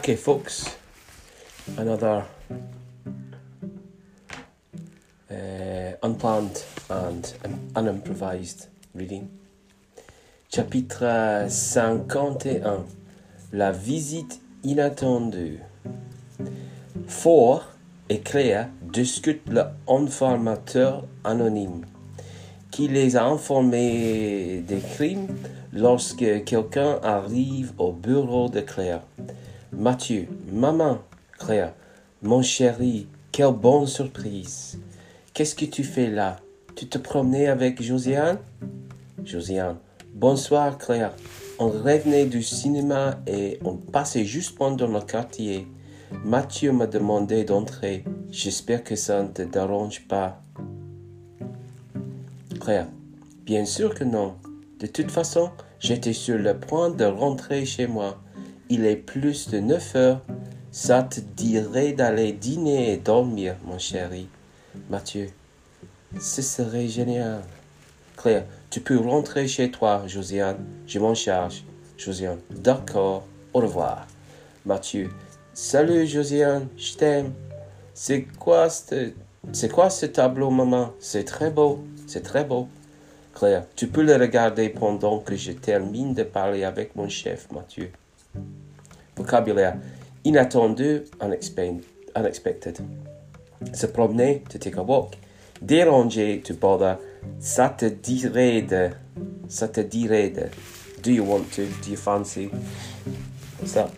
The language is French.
Okay, folks, another uh, unplanned and unimprovised reading. Chapitre 51 La visite inattendue. Fort et Claire discutent l'informateur anonyme qui les a informés des crimes lorsque quelqu'un arrive au bureau de Claire. Mathieu, maman, Claire, mon chéri, quelle bonne surprise. Qu'est-ce que tu fais là? Tu te promenais avec Josiane? Josiane, bonsoir Claire. On revenait du cinéma et on passait juste pendant le quartier. Mathieu m'a demandé d'entrer. J'espère que ça ne te dérange pas. Claire, bien sûr que non. De toute façon, j'étais sur le point de rentrer chez moi. Il est plus de neuf heures. Ça te dirait d'aller dîner et dormir, mon chéri. Mathieu, ce serait génial. Claire, tu peux rentrer chez toi, Josiane. Je m'en charge. Josiane, d'accord. Au revoir. Mathieu, salut Josiane, je t'aime. C'est quoi ce, c'est quoi ce tableau, maman? C'est très beau, c'est très beau. Claire, tu peux le regarder pendant que je termine de parler avec mon chef, Mathieu. Vocabulaire inattendu, unexpected. Se promener, to take a walk. Déranger, to bother. Ça te dirait de. Ça te dirait de. Do you want to? Do you fancy? What's that?